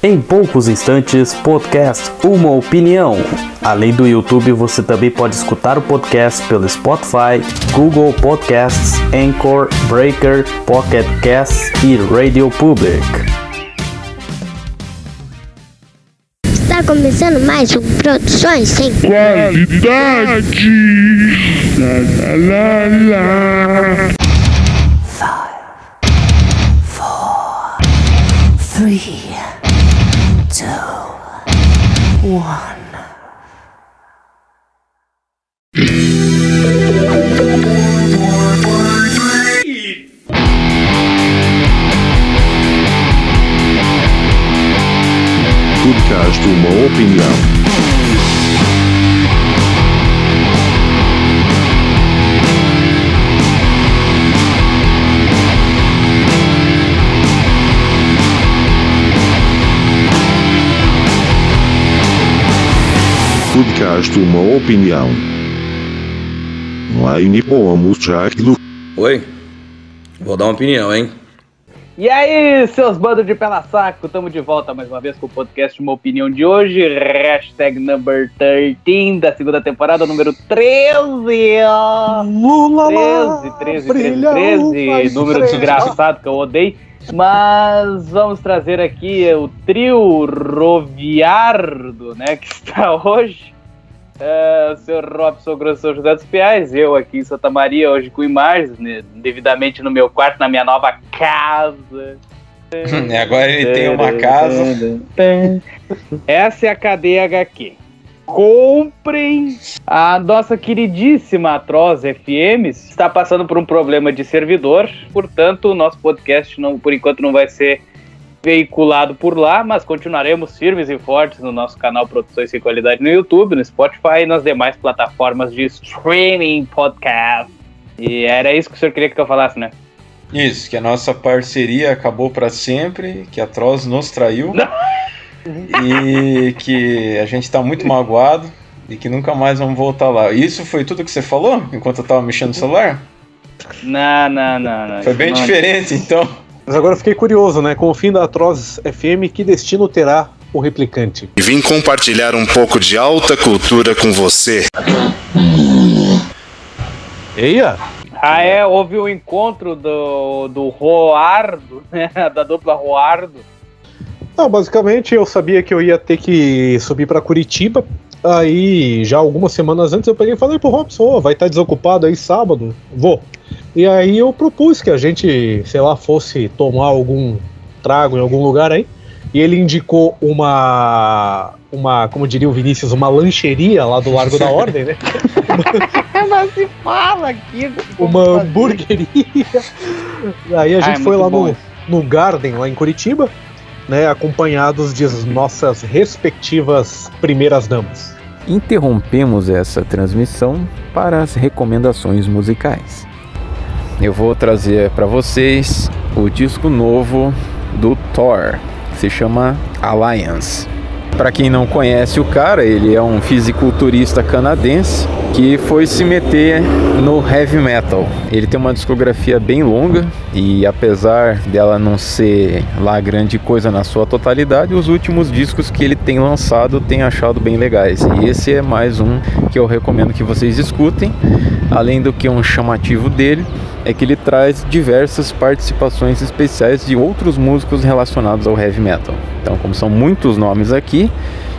Em poucos instantes, podcast Uma Opinião. Além do YouTube, você também pode escutar o podcast pelo Spotify, Google Podcasts, Anchor, Breaker, Pocket Casts e Radio Public. Está começando mais um Produções Sem Qualidade. Lá, lá, lá, lá. Three, one. Podcast Uma Opinião. Podcast Uma Opinião. Line Pomos Jacklo. Oi, vou dar uma opinião, hein? E aí, seus bandos de pela saco, estamos de volta mais uma vez com o podcast Uma Opinião de hoje, hashtag number 13 da segunda temporada, número 13. Lula 13, 13, 13, 13, número desgraçado que eu odeio. Mas vamos trazer aqui o trio roviardo, né, que está hoje. É, o senhor Robson Grosso José dos Piais, eu aqui em Santa Maria, hoje com imagens, né, devidamente no meu quarto, na minha nova casa. E agora ele tem uma casa. Essa é a cadeia HQ. Comprem a nossa queridíssima Atroz FM. Está passando por um problema de servidor, portanto, o nosso podcast, não, por enquanto, não vai ser veiculado por lá, mas continuaremos firmes e fortes no nosso canal Produções Sem Qualidade no YouTube, no Spotify e nas demais plataformas de streaming podcast. E era isso que o senhor queria que eu falasse, né? Isso, que a nossa parceria acabou para sempre, que a Troz nos traiu e que a gente tá muito magoado e que nunca mais vamos voltar lá. Isso foi tudo que você falou enquanto eu tava mexendo no celular? Não, não, não, não. Foi bem Não, diferente, então. Mas agora eu fiquei curioso, né? Com o fim da Atroz FM, que destino terá o replicante? e vim compartilhar um pouco de alta cultura com você. Eia! Ah, é, houve o encontro do, do Roardo, né? Da dupla Roardo. Não, basicamente eu sabia que eu ia ter que subir pra Curitiba. Aí, já algumas semanas antes, eu peguei e falei pro Robson: "Ô, vai estar desocupado aí sábado? Vou. E aí eu propus que a gente, sei lá, fosse tomar algum trago em algum lugar aí. E ele indicou uma. Uma, como diria o Vinícius, uma lancheria lá do Largo da Ordem, né? Mas se fala aqui. uma hamburgueria. Aí a Ah, gente é foi lá bom no, no Garden, lá em Curitiba, né? Acompanhados de nossas respectivas primeiras damas. Interrompemos essa transmissão para as recomendações musicais. Eu vou trazer para vocês o disco novo do Thor, que se chama Alliance. Para quem não conhece o cara, ele é um fisiculturista canadense que foi se meter no heavy metal. Ele tem uma discografia bem longa e apesar dela não ser lá grande coisa na sua totalidade, os últimos discos que ele tem lançado tenho achado bem legais. E esse é mais um que eu recomendo que vocês escutem. Além do que um chamativo dele é que ele traz diversas participações especiais de outros músicos relacionados ao heavy metal. Então, como são muitos nomes aqui,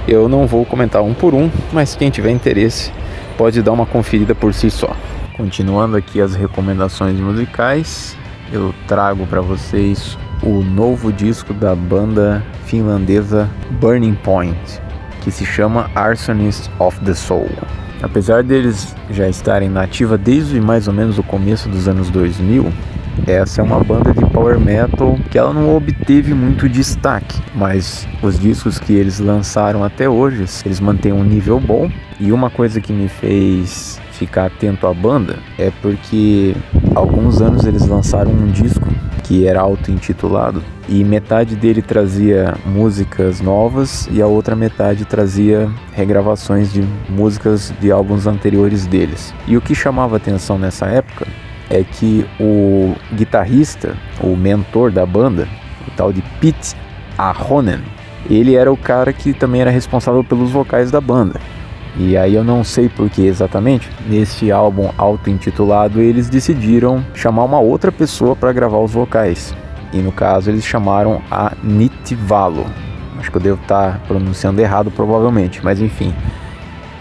eu não vou comentar um por um, mas quem tiver interesse pode dar uma conferida por si só. Continuando aqui as recomendações musicais, eu trago para vocês o novo disco da banda finlandesa Burning Point, que se chama Arsonist of the Soul. Apesar deles já estarem na ativa desde mais ou menos o começo dos anos 2000, essa é uma banda de power metal que ela não obteve muito destaque, mas os discos que eles lançaram até hoje, eles mantêm um nível bom. E uma coisa que me fez ficar atento à banda é porque alguns anos eles lançaram um disco que era auto-intitulado e metade dele trazia músicas novas e a outra metade trazia regravações de músicas de álbuns anteriores deles. E o que chamava atenção nessa época é que o guitarrista, o mentor da banda, o tal de Pete Ahonen, ele era o cara que também era responsável pelos vocais da banda. E aí eu não sei por que exatamente, nesse álbum auto-intitulado eles decidiram chamar uma outra pessoa para gravar os vocais. E no caso eles chamaram a Nitivalo. Acho que eu devo estar pronunciando errado provavelmente, mas enfim.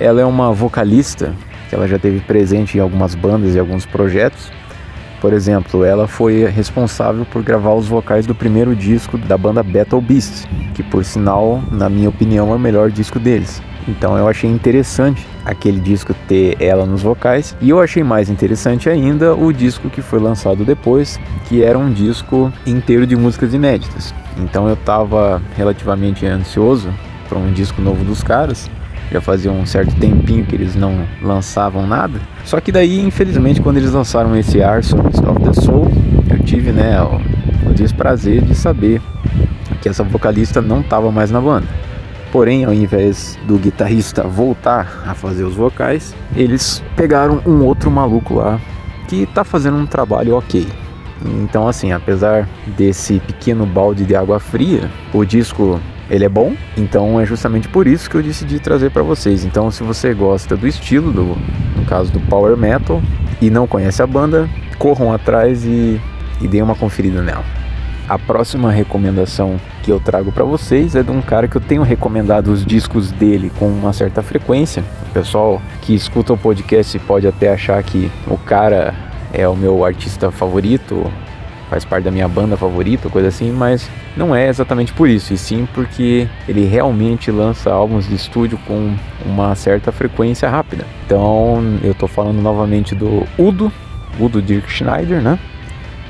Ela é uma vocalista que ela já teve presente em algumas bandas e alguns projetos. Por exemplo, ela foi responsável por gravar os vocais do primeiro disco da banda Battle Beast, que por sinal, na minha opinião, é o melhor disco deles. Então eu achei interessante aquele disco ter ela nos vocais e eu achei mais interessante ainda o disco que foi lançado depois, que era um disco inteiro de músicas inéditas. Então eu estava relativamente ansioso para um disco novo dos caras. Já fazia um certo tempinho que eles não lançavam nada. Só que daí, infelizmente, quando eles lançaram esse Arsenals of the Soul, eu tive, né, o, o desprazer de saber que essa vocalista não estava mais na banda. Porém, ao invés do guitarrista voltar a fazer os vocais, eles pegaram um outro maluco lá que tá fazendo um trabalho ok. Então, assim, apesar desse pequeno balde de água fria, o disco ele é bom, então é justamente por isso que eu decidi trazer para vocês. Então, se você gosta do estilo, do, no caso do power metal, e não conhece a banda, corram atrás e, e deem uma conferida nela. A próxima recomendação que eu trago para vocês é de um cara que eu tenho recomendado os discos dele com uma certa frequência. O pessoal que escuta o podcast pode até achar que o cara é o meu artista favorito, faz parte da minha banda favorita, coisa assim, mas não é exatamente por isso, e sim porque ele realmente lança álbuns de estúdio com uma certa frequência rápida. Então eu tô falando novamente do Udo, Udo Dirk Schneider, né?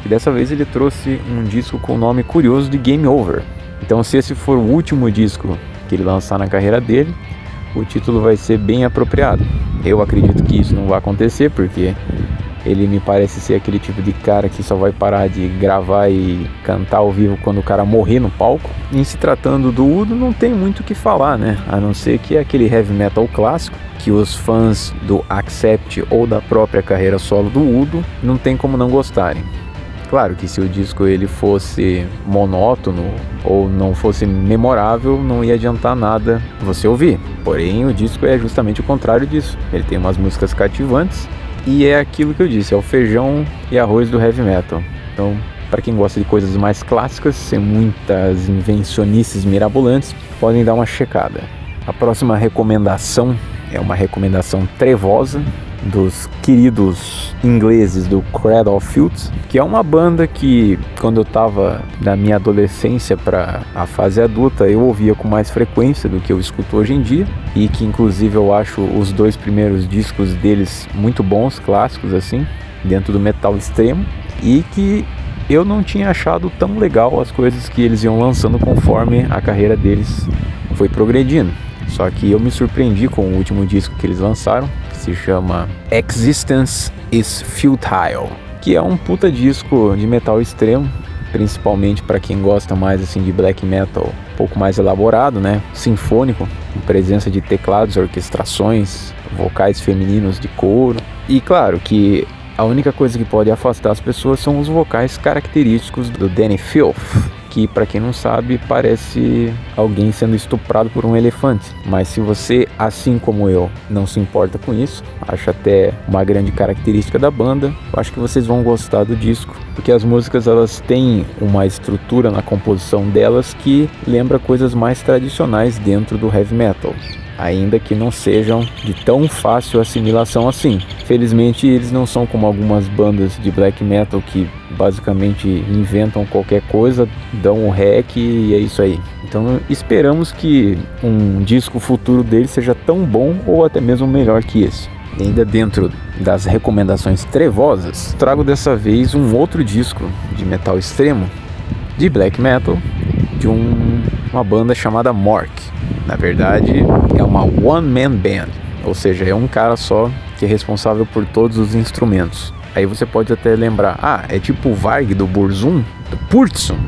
E dessa vez ele trouxe um disco com o nome curioso de Game Over. Então, se esse for o último disco que ele lançar na carreira dele, o título vai ser bem apropriado. Eu acredito que isso não vai acontecer porque ele me parece ser aquele tipo de cara que só vai parar de gravar e cantar ao vivo quando o cara morrer no palco. Em se tratando do Udo, não tem muito o que falar, né? A não ser que é aquele heavy metal clássico que os fãs do Accept ou da própria carreira solo do Udo não tem como não gostarem. Claro que se o disco ele fosse monótono ou não fosse memorável, não ia adiantar nada você ouvir. Porém, o disco é justamente o contrário disso. Ele tem umas músicas cativantes e é aquilo que eu disse, é o feijão e arroz do heavy metal. Então, para quem gosta de coisas mais clássicas, sem muitas invencionices mirabolantes, podem dar uma checada. A próxima recomendação é uma recomendação trevosa dos queridos ingleses do Cradle of Filth, que é uma banda que quando eu tava na minha adolescência para a fase adulta eu ouvia com mais frequência do que eu escuto hoje em dia e que inclusive eu acho os dois primeiros discos deles muito bons, clássicos assim, dentro do metal extremo e que eu não tinha achado tão legal as coisas que eles iam lançando conforme a carreira deles foi progredindo. Só que eu me surpreendi com o último disco que eles lançaram, se chama Existence is Futile, que é um puta disco de metal extremo, principalmente para quem gosta mais assim de black metal, um pouco mais elaborado, né, sinfônico, com presença de teclados, orquestrações, vocais femininos de couro. E claro que a única coisa que pode afastar as pessoas são os vocais característicos do Danny Filth, que para quem não sabe parece alguém sendo estuprado por um elefante. Mas se você, assim como eu, não se importa com isso, acho até uma grande característica da banda, acho que vocês vão gostar do disco, porque as músicas elas têm uma estrutura na composição delas que lembra coisas mais tradicionais dentro do heavy metal ainda que não sejam de tão fácil assimilação assim. Felizmente eles não são como algumas bandas de black metal que basicamente inventam qualquer coisa, dão um rec e é isso aí. Então esperamos que um disco futuro deles seja tão bom ou até mesmo melhor que esse. Ainda dentro das recomendações trevosas, trago dessa vez um outro disco de metal extremo, de black metal, de um, uma banda chamada Mork. Na verdade, é uma one-man band, ou seja, é um cara só que é responsável por todos os instrumentos. Aí você pode até lembrar, ah, é tipo o Varg do Burzum, do Purtsun.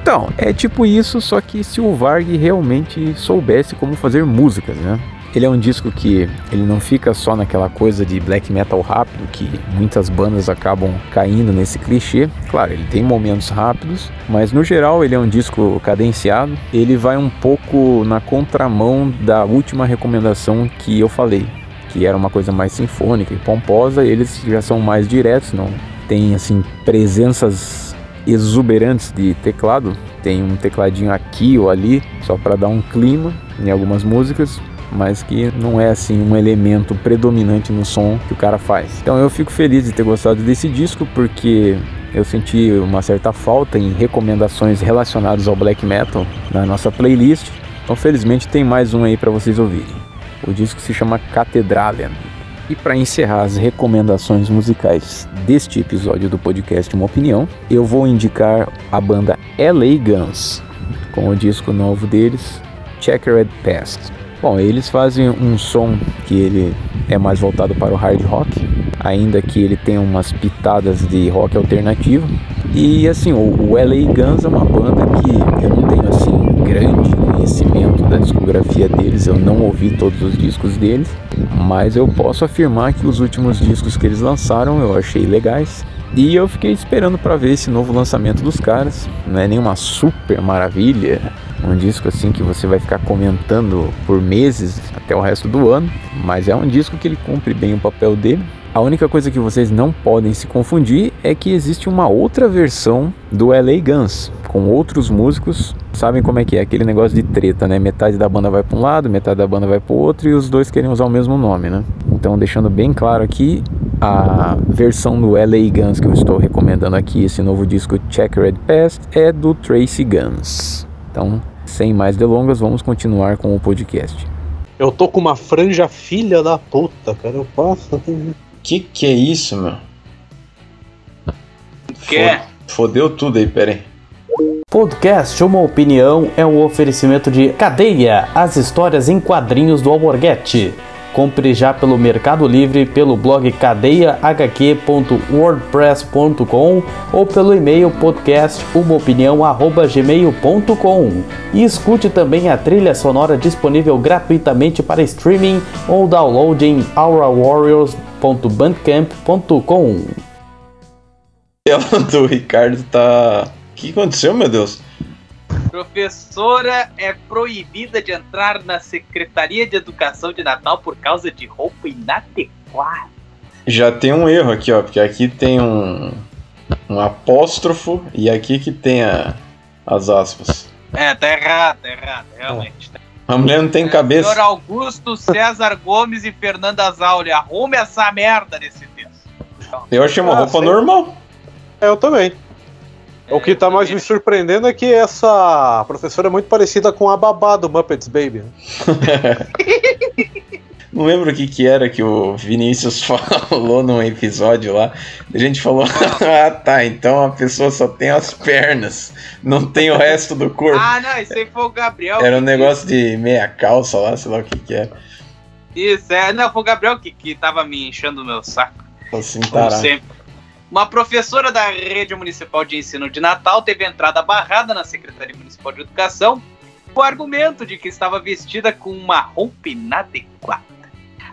Então, é tipo isso, só que se o Varg realmente soubesse como fazer músicas, né? Ele é um disco que ele não fica só naquela coisa de black metal rápido que muitas bandas acabam caindo nesse clichê. Claro, ele tem momentos rápidos, mas no geral ele é um disco cadenciado. Ele vai um pouco na contramão da última recomendação que eu falei, que era uma coisa mais sinfônica e pomposa. Eles já são mais diretos, não tem assim presenças exuberantes de teclado. Tem um tecladinho aqui ou ali, só para dar um clima em algumas músicas, mas que não é assim um elemento predominante no som que o cara faz. Então eu fico feliz de ter gostado desse disco porque eu senti uma certa falta em recomendações relacionadas ao black metal na nossa playlist. Então felizmente tem mais um aí para vocês ouvirem. O disco se chama Cathedralen. E para encerrar as recomendações musicais deste episódio do podcast Uma Opinião, eu vou indicar a banda LA Guns com o disco novo deles, Checkered Past. Bom, eles fazem um som que ele é mais voltado para o hard rock, ainda que ele tenha umas pitadas de rock alternativo. E assim, o, LA Guns é uma banda que eu não tenho assim grande conhecimento da discografia deles, eu não ouvi todos os discos deles, mas eu posso afirmar que os últimos discos que eles lançaram eu achei legais. E eu fiquei esperando para ver esse novo lançamento dos caras. Não é nenhuma super maravilha, um disco assim que você vai ficar comentando por meses até o resto do ano, mas é um disco que ele cumpre bem o papel dele. A única coisa que vocês não podem se confundir é que existe uma outra versão do LA Guns, com outros músicos. Sabem como é que é? Aquele negócio de treta, né? Metade da banda vai para um lado, metade da banda vai para o outro e os dois querem usar o mesmo nome, né? Então, deixando bem claro aqui, a versão do LA Guns que eu estou recomendando aqui, esse novo disco Checkered Past, é do Tracy Guns. Então, sem mais delongas, vamos continuar com o podcast. Eu tô com uma franja filha da puta, cara. Eu faço. Que que é isso, meu? Que é? Fodeu tudo aí, pera aí. Podcast Uma Opinião é um oferecimento de Cadeia, as histórias em quadrinhos do Alborguete. Compre já pelo Mercado Livre, pelo blog cadeiahq.wordpress.com ou pelo e-mail podcastumaopinião@gmail.com. E escute também a trilha sonora disponível gratuitamente para streaming ou download em aurawarriors.bandcamp.com. Do Ricardo tá. O que aconteceu, meu Deus? Professora é proibida de entrar na Secretaria de Educação de Natal por causa de roupa inadequada. Já tem um erro aqui, ó, porque aqui tem um, um apóstrofo e aqui que tem a, as aspas. É, tá errado, tá errado, realmente. A mulher não tem cabeça. Senhor Augusto, César Gomes e Fernanda Zauli, arrume essa merda nesse texto. Eu achei uma Ah, roupa sim. normal. É, eu também. O que tá mais me surpreendendo é que essa professora é muito parecida com a babá do Muppets Baby. Não lembro o que que era que o Vinícius falou num episódio lá. A gente falou, ah tá, então a pessoa só tem as pernas, não tem o resto do corpo. Ah, não, esse aí foi o Gabriel. Era um que- negócio de meia calça lá, sei lá o que que era. Isso, é, não, foi o Gabriel que, que tava me enchendo o meu saco. Assim, Como sempre. Uma professora da rede municipal de ensino de Natal teve entrada barrada na Secretaria Municipal de Educação com o argumento de que estava vestida com uma roupa inadequada.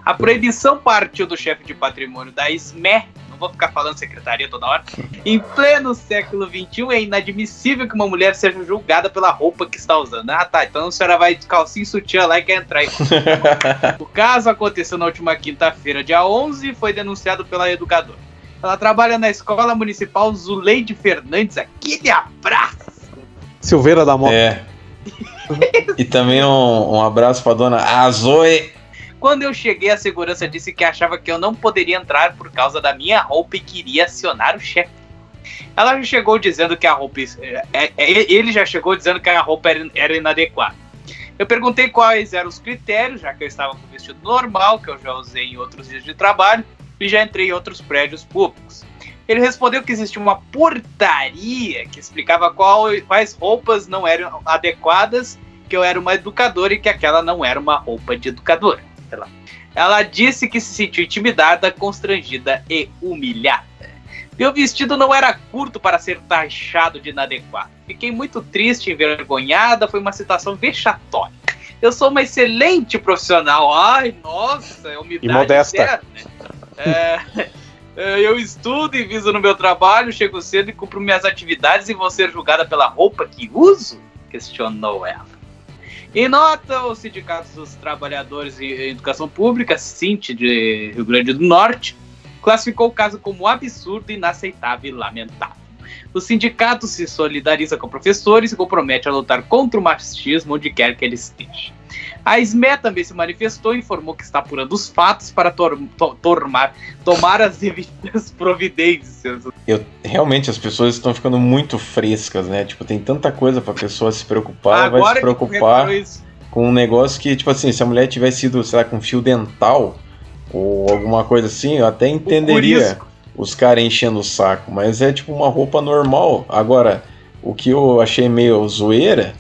A proibição partiu do chefe de patrimônio da SME, não vou ficar falando secretaria toda hora, em pleno século XXI é inadmissível que uma mulher seja julgada pela roupa que está usando. Ah tá, então a senhora vai de calcinha e sutiã lá e quer entrar aí. O caso aconteceu na última quinta-feira, dia 11, e foi denunciado pela educadora. Ela trabalha na Escola Municipal Zuleide Fernandes. Aquele abraço! Silveira da Mota. É. E também um, um abraço pra dona Azoe. Quando eu cheguei, a segurança disse que achava que eu não poderia entrar por causa da minha roupa e queria acionar o chefe. Ela já chegou dizendo que a roupa. é, é, ele já chegou dizendo que a roupa era, era inadequada. Eu perguntei quais eram os critérios, já que eu estava com o vestido normal, que eu já usei em outros dias de trabalho, e já entrei em outros prédios públicos. Ele respondeu que existia uma portaria que explicava qual, quais roupas não eram adequadas, que eu era uma educadora e que aquela não era uma roupa de educadora. Ela disse que se sentiu intimidada, constrangida e humilhada. Meu vestido não era curto para ser taxado de inadequado. Fiquei muito triste, envergonhada, foi uma situação vexatória. Eu sou uma excelente profissional. Ai, nossa, é umidade E modesta. zero, né? É, é, eu estudo e viso no meu trabalho, chego cedo e cumpro minhas atividades e vou ser julgada pela roupa que uso? Questionou ela. Em nota, o Sindicato dos Trabalhadores em Educação Pública, SINT, de Rio Grande do Norte, classificou o caso como absurdo, inaceitável e lamentável. O sindicato se solidariza com professores e compromete a lutar contra o machismo onde quer que ele esteja. A SME também se manifestou e informou que está apurando os fatos para tor- to- tormar- tomar as devidas providências. Eu, realmente as pessoas estão ficando muito frescas, né? Tipo, tem tanta coisa pra pessoa se preocupar, ela vai se preocupar com um negócio que, tipo assim, se a mulher tivesse sido, sei lá, com fio dental ou alguma coisa assim, eu até entenderia os caras enchendo o saco, mas é tipo uma roupa normal. Agora, o que eu achei meio zoeira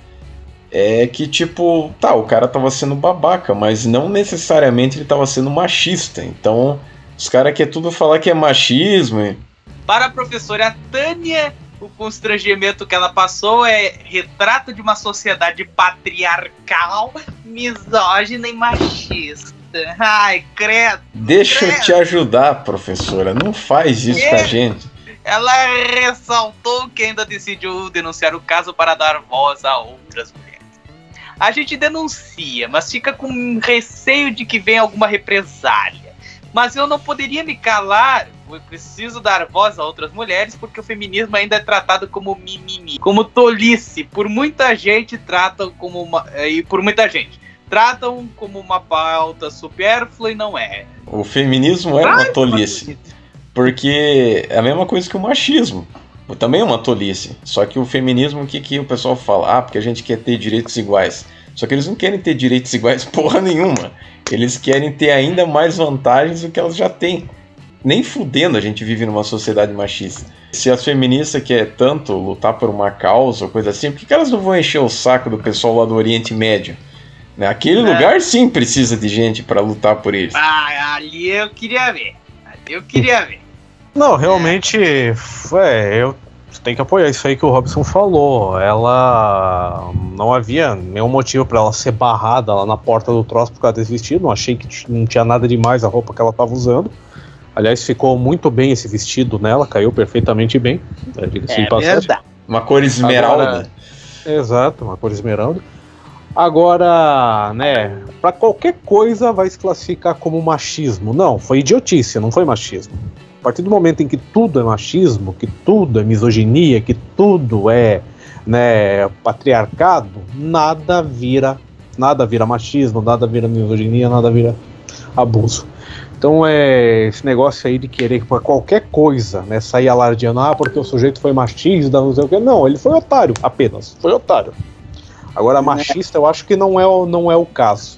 é que, tipo, tá, o cara tava sendo babaca, mas não necessariamente ele tava sendo machista. Então, os caras querem tudo falar que é machismo. e- Para a professora Tânia, o constrangimento que ela passou é retrato de uma sociedade patriarcal, misógina e machista. Ai, credo. Deixa eu te ajudar, professora. Não faz isso com a gente. Ela ressaltou que ainda decidiu denunciar o caso para dar voz a outras mulheres. A gente denuncia, mas fica com receio de que venha alguma represália. Mas eu não poderia me calar. Eu preciso dar voz a outras mulheres porque o feminismo ainda é tratado como mimimi, como tolice. Por muita gente tratam como uma. E por muita gente. Tratam como uma pauta supérflua e não é. O feminismo é uma tolice. Porque é a mesma coisa que o machismo. Também é uma tolice. Só que o feminismo, o que, que o pessoal fala? Ah, porque a gente quer ter direitos iguais. Só que eles não querem ter direitos iguais porra nenhuma. Eles querem ter ainda mais vantagens do que elas já têm. Nem fudendo a gente vive numa sociedade machista. Se as feministas querem tanto lutar por uma causa ou coisa assim, por que, que elas não vão encher o saco do pessoal lá do Oriente Médio? Né? Aquele É. lugar sim precisa de gente para lutar por eles. Ah, ali eu queria ver. Ali eu queria ver. Não, realmente, é, eu tenho que apoiar isso aí que o Robson falou. Ela não havia nenhum motivo para ela ser barrada lá na porta do troço por causa desse vestido. Não achei que não tinha nada demais a roupa que ela estava usando. Aliás, ficou muito bem esse vestido nela, caiu perfeitamente bem. é, diga-se de passagem. Uma cor esmeralda. Agora- Exato, uma cor esmeralda. Agora, né, para qualquer coisa vai se classificar como machismo. Não, foi idiotice, não foi machismo. A partir do momento em que tudo é machismo, que tudo é misoginia, que tudo é, né, patriarcado, nada vira, nada vira machismo, nada vira misoginia, nada vira abuso. Então é esse negócio aí de querer para qualquer coisa, né, sair alardeando, ah, porque o sujeito foi machista, não sei o quê. Não, ele foi otário, apenas. Foi otário. Agora, machista, eu acho que não é, não é o caso.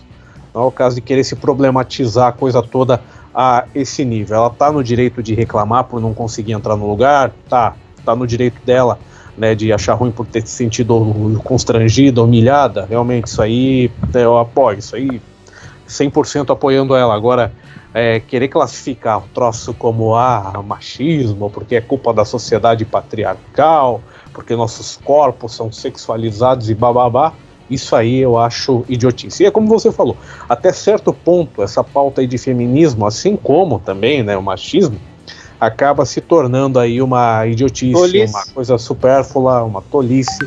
Não é o caso de querer se problematizar a coisa toda a esse nível. Ela tá no direito de reclamar por não conseguir entrar no lugar, tá, tá no direito dela, né, de achar ruim por ter se sentido constrangida, humilhada. Realmente, isso aí eu apoio, isso aí 100% apoiando ela. Agora, é, querer classificar o troço como ah, machismo, porque é culpa da sociedade patriarcal, porque nossos corpos são sexualizados e bababá, isso aí eu acho idiotice. E é como você falou, até certo ponto, essa pauta aí de feminismo, assim como também né, o machismo, acaba se tornando aí uma idiotice, Tolice. uma coisa supérflua, uma tolice,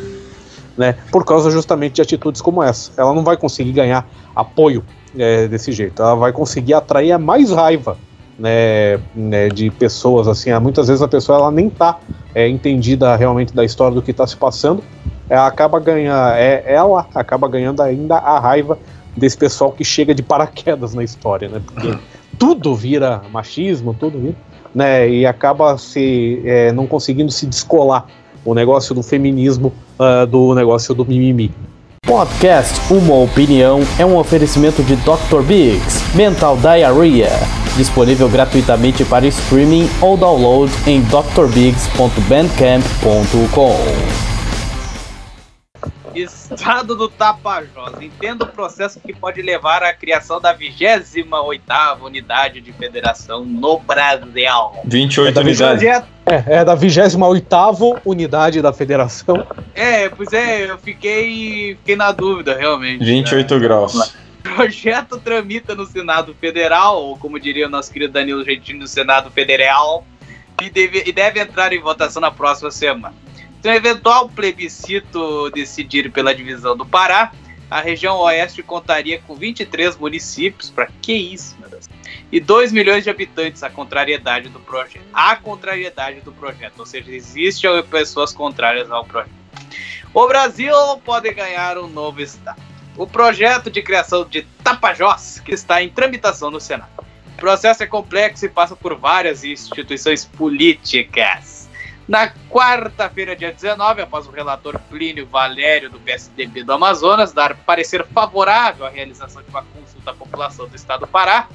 né, por causa justamente de atitudes como essa. Ela não vai conseguir ganhar apoio é, desse jeito, ela vai conseguir atrair a mais raiva né, né, de pessoas assim. Muitas vezes a pessoa ela nem tá é, entendida realmente da história do que está se passando. Ela acaba ganhando, é, ela acaba ganhando ainda a raiva desse pessoal que chega de paraquedas na história, né? Porque tudo vira machismo, tudo vira, né? E acaba se é, não conseguindo se descolar o negócio do feminismo ah, do negócio do mimimi. Podcast Uma Opinião é um oferecimento de Dr. Biggs Mental Diarrhea, disponível gratuitamente para streaming ou download em drbiggs.bandcamp.com. Estado do Tapajós. Entenda o processo que pode levar à criação da 28ª unidade de federação no Brasil. 28 da unidades. É, é da 28ª unidade da federação. É, pois é, eu fiquei, fiquei na dúvida, realmente. 28 graus. O projeto tramita no Senado Federal, ou como diria o nosso querido Danilo Gentili, no Senado Federal, e deve, e deve entrar em votação na próxima semana. Se um eventual plebiscito decidir pela divisão do Pará, a região oeste contaria com 23 municípios, para que isso, meu Deus? E 2 milhões de habitantes, a contrariedade do projeto. A contrariedade do projeto, ou seja, existem pessoas contrárias ao projeto. O Brasil pode ganhar um novo estado. O projeto de criação de Tapajós, que está em tramitação no Senado. O processo é complexo e passa por várias instituições políticas. Na quarta-feira, dia 19, após o relator Plínio Valério, do PSDB do Amazonas, dar parecer favorável à realização de uma consulta à população do estado do Pará,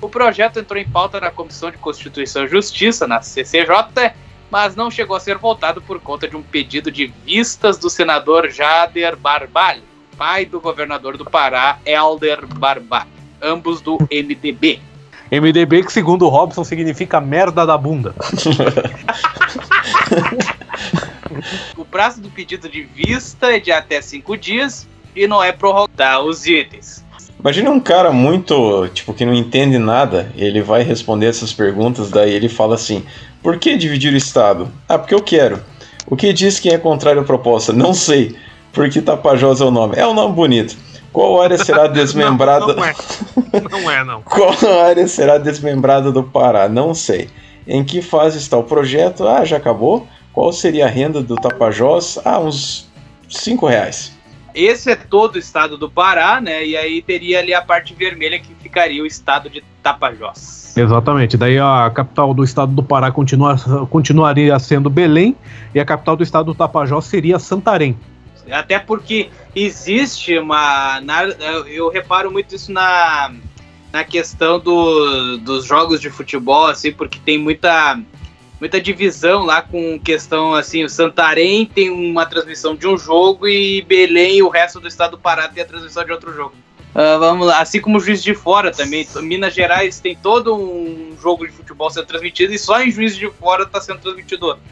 o projeto entrou em pauta na Comissão de Constituição e Justiça, na CCJ, mas não chegou a ser votado por conta de um pedido de vistas do senador Jader Barbalho, pai do governador do Pará, Helder Barbalho, ambos do MDB. MDB, que segundo o Robson significa merda da bunda. O prazo do pedido de vista é de até cinco dias e não é prorrogar os itens. Imagina um cara muito, tipo, que não entende nada, ele vai responder essas perguntas, daí ele fala assim: por que dividir o Estado? Ah, porque eu quero. O que diz quem é contrário à proposta? Não sei. Porque Tapajós é o nome. É um nome bonito. Qual área será desmembrada? Não, não é. Não é, não. Qual área será desmembrada do Pará? Não sei. Em que fase está o projeto? Ah, já acabou. Qual seria a renda do Tapajós? Ah, uns 5 reais. Esse é todo o estado do Pará, né? E aí teria ali a parte vermelha que ficaria o estado de Tapajós. Exatamente. Daí a capital do estado do Pará continua, continuaria sendo Belém e a capital do estado do Tapajós seria Santarém. Até porque existe uma. na- eu- eu reparo muito isso na, na questão do, dos jogos de futebol, assim, porque tem muita, muita divisão lá com questão assim, o Santarém tem uma transmissão de um jogo e Belém e o resto do estado do Pará tem a transmissão de outro jogo. Ah, vamos lá, assim como o Juiz de Fora também. Minas Gerais tem todo um jogo de futebol sendo transmitido e só em Juiz de Fora está sendo transmitido outro.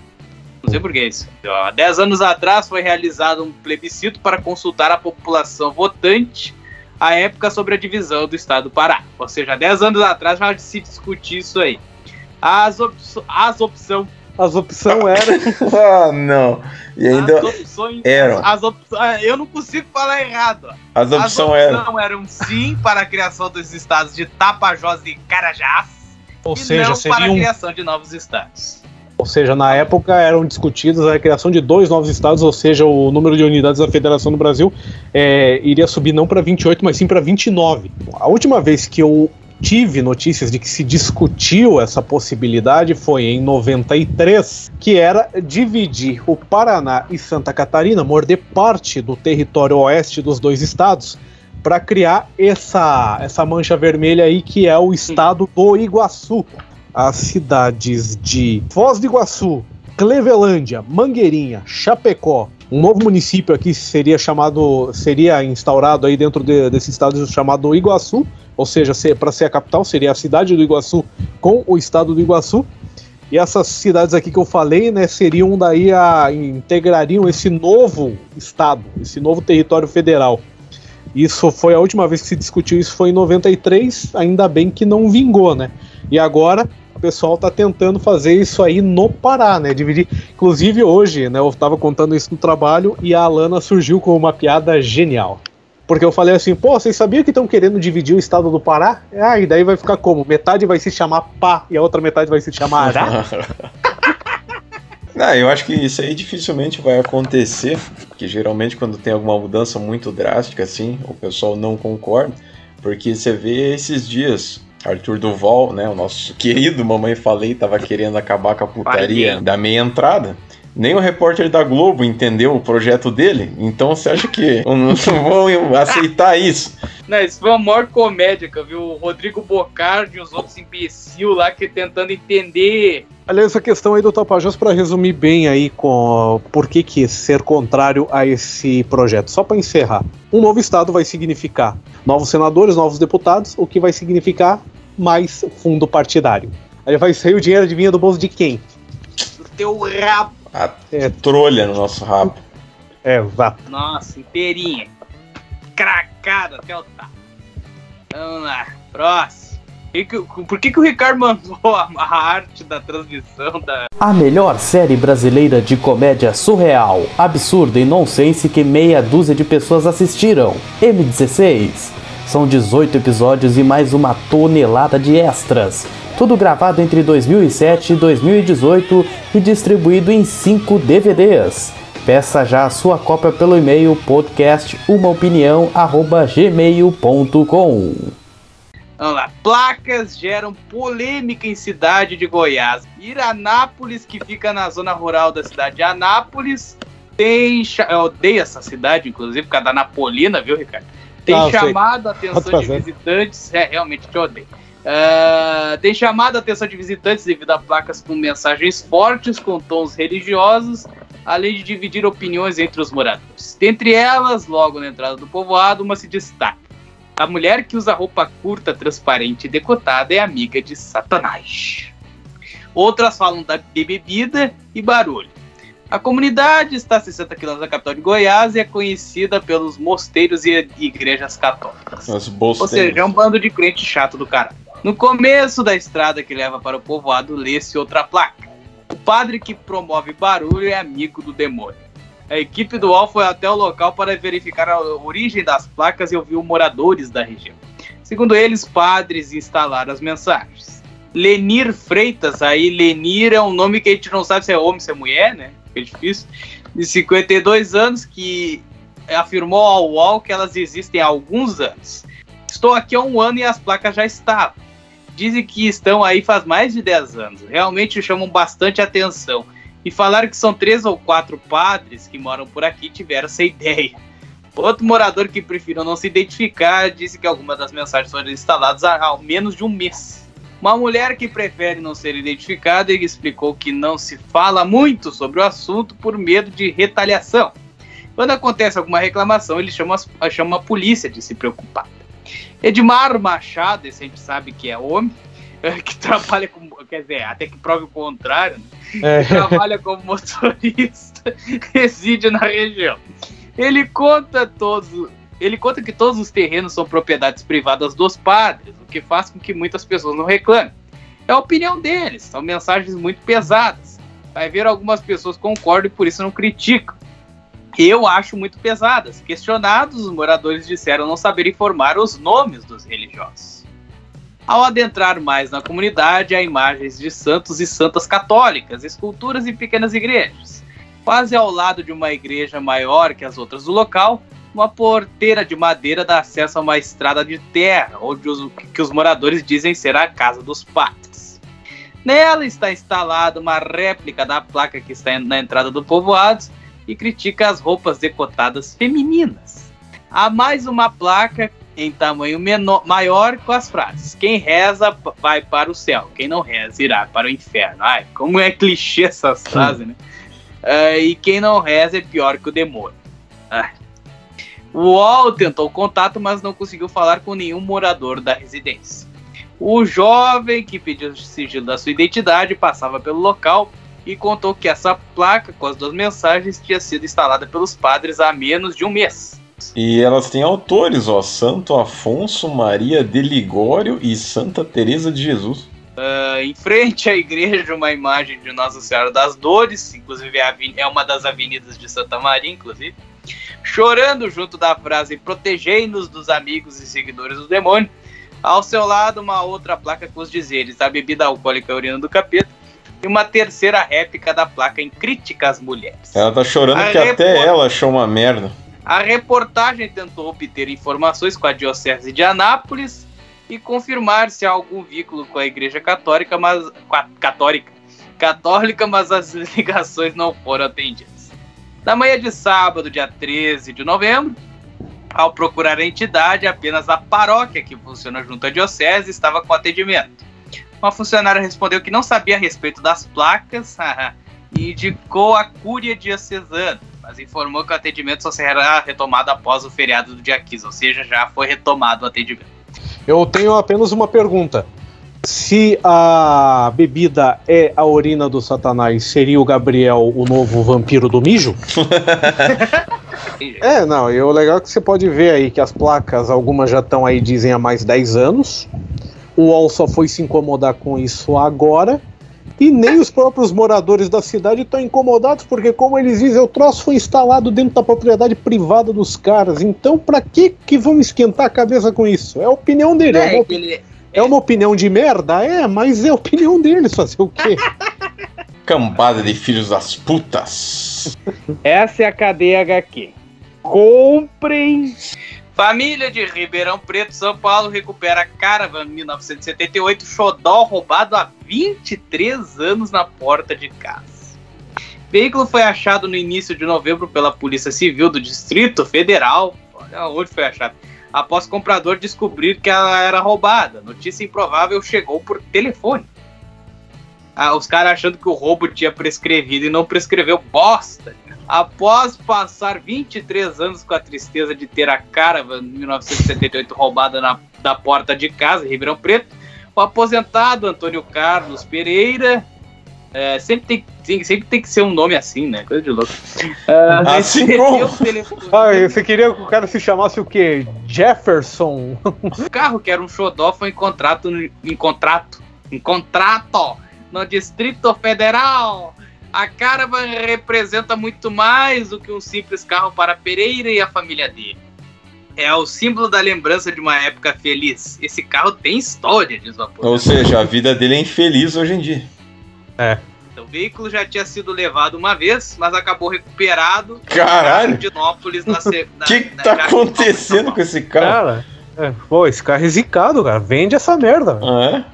Não sei por que isso. Há 10 anos atrás foi realizado um plebiscito para consultar a população votante à época sobre a divisão do estado do Pará. Ou seja, há 10 anos atrás já se discutir isso aí. As, op as opções. As opções eram. ah, não. E ainda. As opções. eram. As op ah, eu não consigo falar errado. As As opções eram. opções eram sim para a criação dos estados de Tapajós e Carajás. Ou e seja, não para a criação de novos estados. Ou seja, na época eram discutidas a criação de dois novos estados, ou seja, o número de unidades da federação no Brasil é, iria subir não para 28, mas sim para 29. A última vez que eu tive notícias de que se discutiu essa possibilidade foi em 93, que era dividir o Paraná e Santa Catarina, morder parte do território oeste dos dois estados, para criar essa, essa mancha vermelha aí que é o estado do Iguaçu as cidades de Foz do Iguaçu, Clevelândia, Mangueirinha, Chapecó. Um novo município aqui seria chamado, seria instaurado aí dentro de- desse estado chamado Iguaçu, ou seja, para ser a capital seria a cidade do Iguaçu com o estado do Iguaçu. E essas cidades aqui que eu falei, né, seriam daí a integrariam esse novo estado, esse novo território federal. Isso foi a última vez que se discutiu isso foi em 93, ainda bem que não vingou, né? E agora pessoal tá tentando fazer isso aí no Pará, né? Dividir. Inclusive hoje, né? Eu tava contando isso no trabalho e a Alana surgiu com uma piada genial. Porque eu falei assim, pô, vocês sabiam que estão querendo dividir o estado do Pará? Ah, e daí vai ficar como? Metade vai se chamar Pá e a outra metade vai se chamar Ará? Não, eu acho que isso aí dificilmente vai acontecer, porque geralmente quando tem alguma mudança muito drástica assim, o pessoal não concorda, porque você vê esses dias, Arthur Duval, né, o nosso querido Mamãe Falei, tava querendo acabar com a putaria da meia entrada. Nem o repórter da Globo entendeu o projeto dele, então você acha que não vão aceitar isso? Não, isso foi uma maior comédia que eu vi o Rodrigo Bocardi e os outros imbecil lá que tentando entender. Aliás, essa questão aí do Tapajós, para resumir bem aí com por que, que ser contrário a esse projeto. Só para encerrar. Um novo Estado vai significar novos senadores, novos deputados, o que vai significar mais fundo partidário. Aí vai sair o dinheiro adivinha do bolso de quem? Do teu rabo. A É. trolha no nosso rabo. É, exato. Nossa, inteirinha. Cracada até o tá. Vamos lá, próximo. E que- Por que, que o Ricardo mandou a, a arte da transmissão da. A melhor série brasileira de comédia surreal, absurda e nonsense que meia dúzia de pessoas assistiram. M16. São 18 episódios e mais uma tonelada de extras. Tudo gravado entre 2007 e 2018 e distribuído em 5 DVDs. Peça já a sua cópia pelo e-mail podcastumaopinião@gmail.com. Vamos lá. Placas geram polêmica em cidade de Goiás. Iranápolis, que fica na zona rural da cidade de Anápolis, tem. Eu odeio essa cidade, inclusive, por causa da Napolina, viu, Ricardo? Tem Ah, chamado a atenção Pode de visitantes. É, realmente te odeio. Ah, tem chamado a atenção de visitantes devido a placas com mensagens fortes, com tons religiosos, além de dividir opiniões entre os moradores. Dentre elas, logo na entrada do povoado, uma se destaca. A mulher que usa roupa curta, transparente e decotada é amiga de Satanás. Outras falam da de bebida e barulho. A comunidade está a 60 quilômetros da capital de Goiás e é conhecida pelos mosteiros e igrejas católicas. Ou seja, é um bando de crente chato do caralho. No começo da estrada que leva para o povoado, lê-se outra placa. O padre que promove barulho é amigo do demônio. A equipe do UOL foi até o local para verificar a origem das placas e ouviu moradores da região. Segundo eles, padres instalaram as mensagens. Lenir Freitas, aí Lenir é um nome que a gente não sabe se é homem, se é mulher, né? É difícil. De 52 anos, que afirmou ao UOL que elas existem há alguns anos. Estou aqui há um ano e as placas já estavam. Dizem que estão aí faz mais de 10 anos. Realmente chamam bastante atenção. E falaram que são três ou quatro padres que moram por aqui tiveram essa ideia. Outro morador que preferiu não se identificar disse que algumas das mensagens foram instaladas há ao menos de um mês. Uma mulher que prefere não ser identificada e explicou que não se fala muito sobre o assunto por medo de retaliação. Quando acontece alguma reclamação, ele chama, chama a polícia de se preocupar. Edmar Machado, esse a gente sabe que é homem, que trabalha com. Quer dizer, até que prove o contrário, né? É, trabalha como motorista, reside na região. Ele conta todos, ele conta que todos os terrenos são propriedades privadas dos padres, o que faz com que muitas pessoas não reclamem. É a opinião deles, são mensagens muito pesadas. Vai ver algumas pessoas concordam e por isso não criticam. Eu acho muito pesadas. Questionados, os moradores disseram não saber informar os nomes dos religiosos. Ao adentrar mais na comunidade, há imagens de santos e santas católicas, esculturas e pequenas igrejas. Quase ao lado de uma igreja maior que as outras do local, uma porteira de madeira dá acesso a uma estrada de terra, onde os, que os moradores dizem ser a casa dos padres. Nela está instalada uma réplica da placa que está na entrada do povoado e critica as roupas decotadas femininas. Há mais uma placa em tamanho menor, maior com as frases: Quem reza vai para o céu, quem não reza irá para o inferno. Ai, como é clichê essas frases, né? Ah, e quem não reza é pior que o demônio. Ai. O UOL tentou contato, mas não conseguiu falar com nenhum morador da residência. O jovem que pediu sigilo da sua identidade passava pelo local e contou que essa placa com as duas mensagens tinha sido instalada pelos padres há menos de um mês. E elas têm autores, ó. Santo Afonso, Maria de Ligório e Santa Teresa de Jesus. Uh, em frente à igreja, uma imagem de Nossa Senhora das Dores, inclusive é, é uma das avenidas de Santa Maria, inclusive, chorando junto da frase Protegei-nos dos amigos e seguidores do demônio. Ao seu lado, uma outra placa com os dizeres A bebida alcoólica é a urina do capeta e uma terceira réplica da placa em crítica às mulheres. Ela tá chorando A porque até ela achou uma merda. A reportagem tentou obter informações com a Diocese de Anápolis e confirmar se há algum vínculo com a Igreja Católica, mas católica, católica, mas as ligações não foram atendidas. Na manhã de sábado, dia 13 de novembro, Ao procurar a entidade, apenas a paróquia, que funciona junto à diocese, estava com atendimento. Uma funcionária respondeu que não sabia a respeito das placas e indicou a cúria diocesana, mas informou que o atendimento só será retomado após o feriado do dia 15, ou seja, já foi retomado o atendimento. Eu tenho apenas uma pergunta. Se a bebida é a urina do Satanás, seria o Gabriel o novo vampiro do mijo? é, não, e o legal é que você pode ver aí que as placas, algumas já estão aí, dizem, há mais 10 anos. O UOL só foi se incomodar com isso agora. E nem os próprios moradores da cidade estão incomodados, porque, como eles dizem, o troço foi instalado dentro da propriedade privada dos caras. Então, pra que que vão esquentar a cabeça com isso? É a opinião dele. É, É, uma, opi- ele- é uma opinião de merda? É, mas é a opinião deles fazer o quê? Cambada de filhos das putas. Essa é a cadeia HQ. Comprem. Família de Ribeirão Preto, São Paulo, recupera a Caravan 1978, xodó roubado há 23 anos na porta de casa. Veículo foi achado no início de novembro pela Polícia Civil do Distrito Federal. Olha onde foi achado. Após comprador descobrir que ela era roubada. Notícia improvável chegou por telefone. Ah, os caras achando que o roubo tinha prescrevido e não prescreveu bosta. Após passar 23 anos com a tristeza de ter a Caravan 1978 roubada na, da porta de casa, em Ribeirão Preto, o aposentado Antônio Carlos Pereira. É, sempre, tem, tem- sempre tem que ser um nome assim, né? Coisa de louco. Ah, Assim como? Ah, você queria que o cara se chamasse o quê? Jefferson? O carro, que era um xodó, foi em contrato, no- em contrato, em contrato no Distrito Federal. A Caravan representa muito mais do que um simples carro para Pereira e a família dele. É o símbolo da lembrança de uma época feliz. Esse carro tem história, diz o. Ou seja, a vida dele é infeliz hoje em dia. O veículo já tinha sido levado uma vez, mas acabou recuperado Caralho! na se- O na- que, na que tá Jardinópolis, acontecendo com esse carro? Cara, é, pô, esse carro é zicado, cara. Vende essa merda.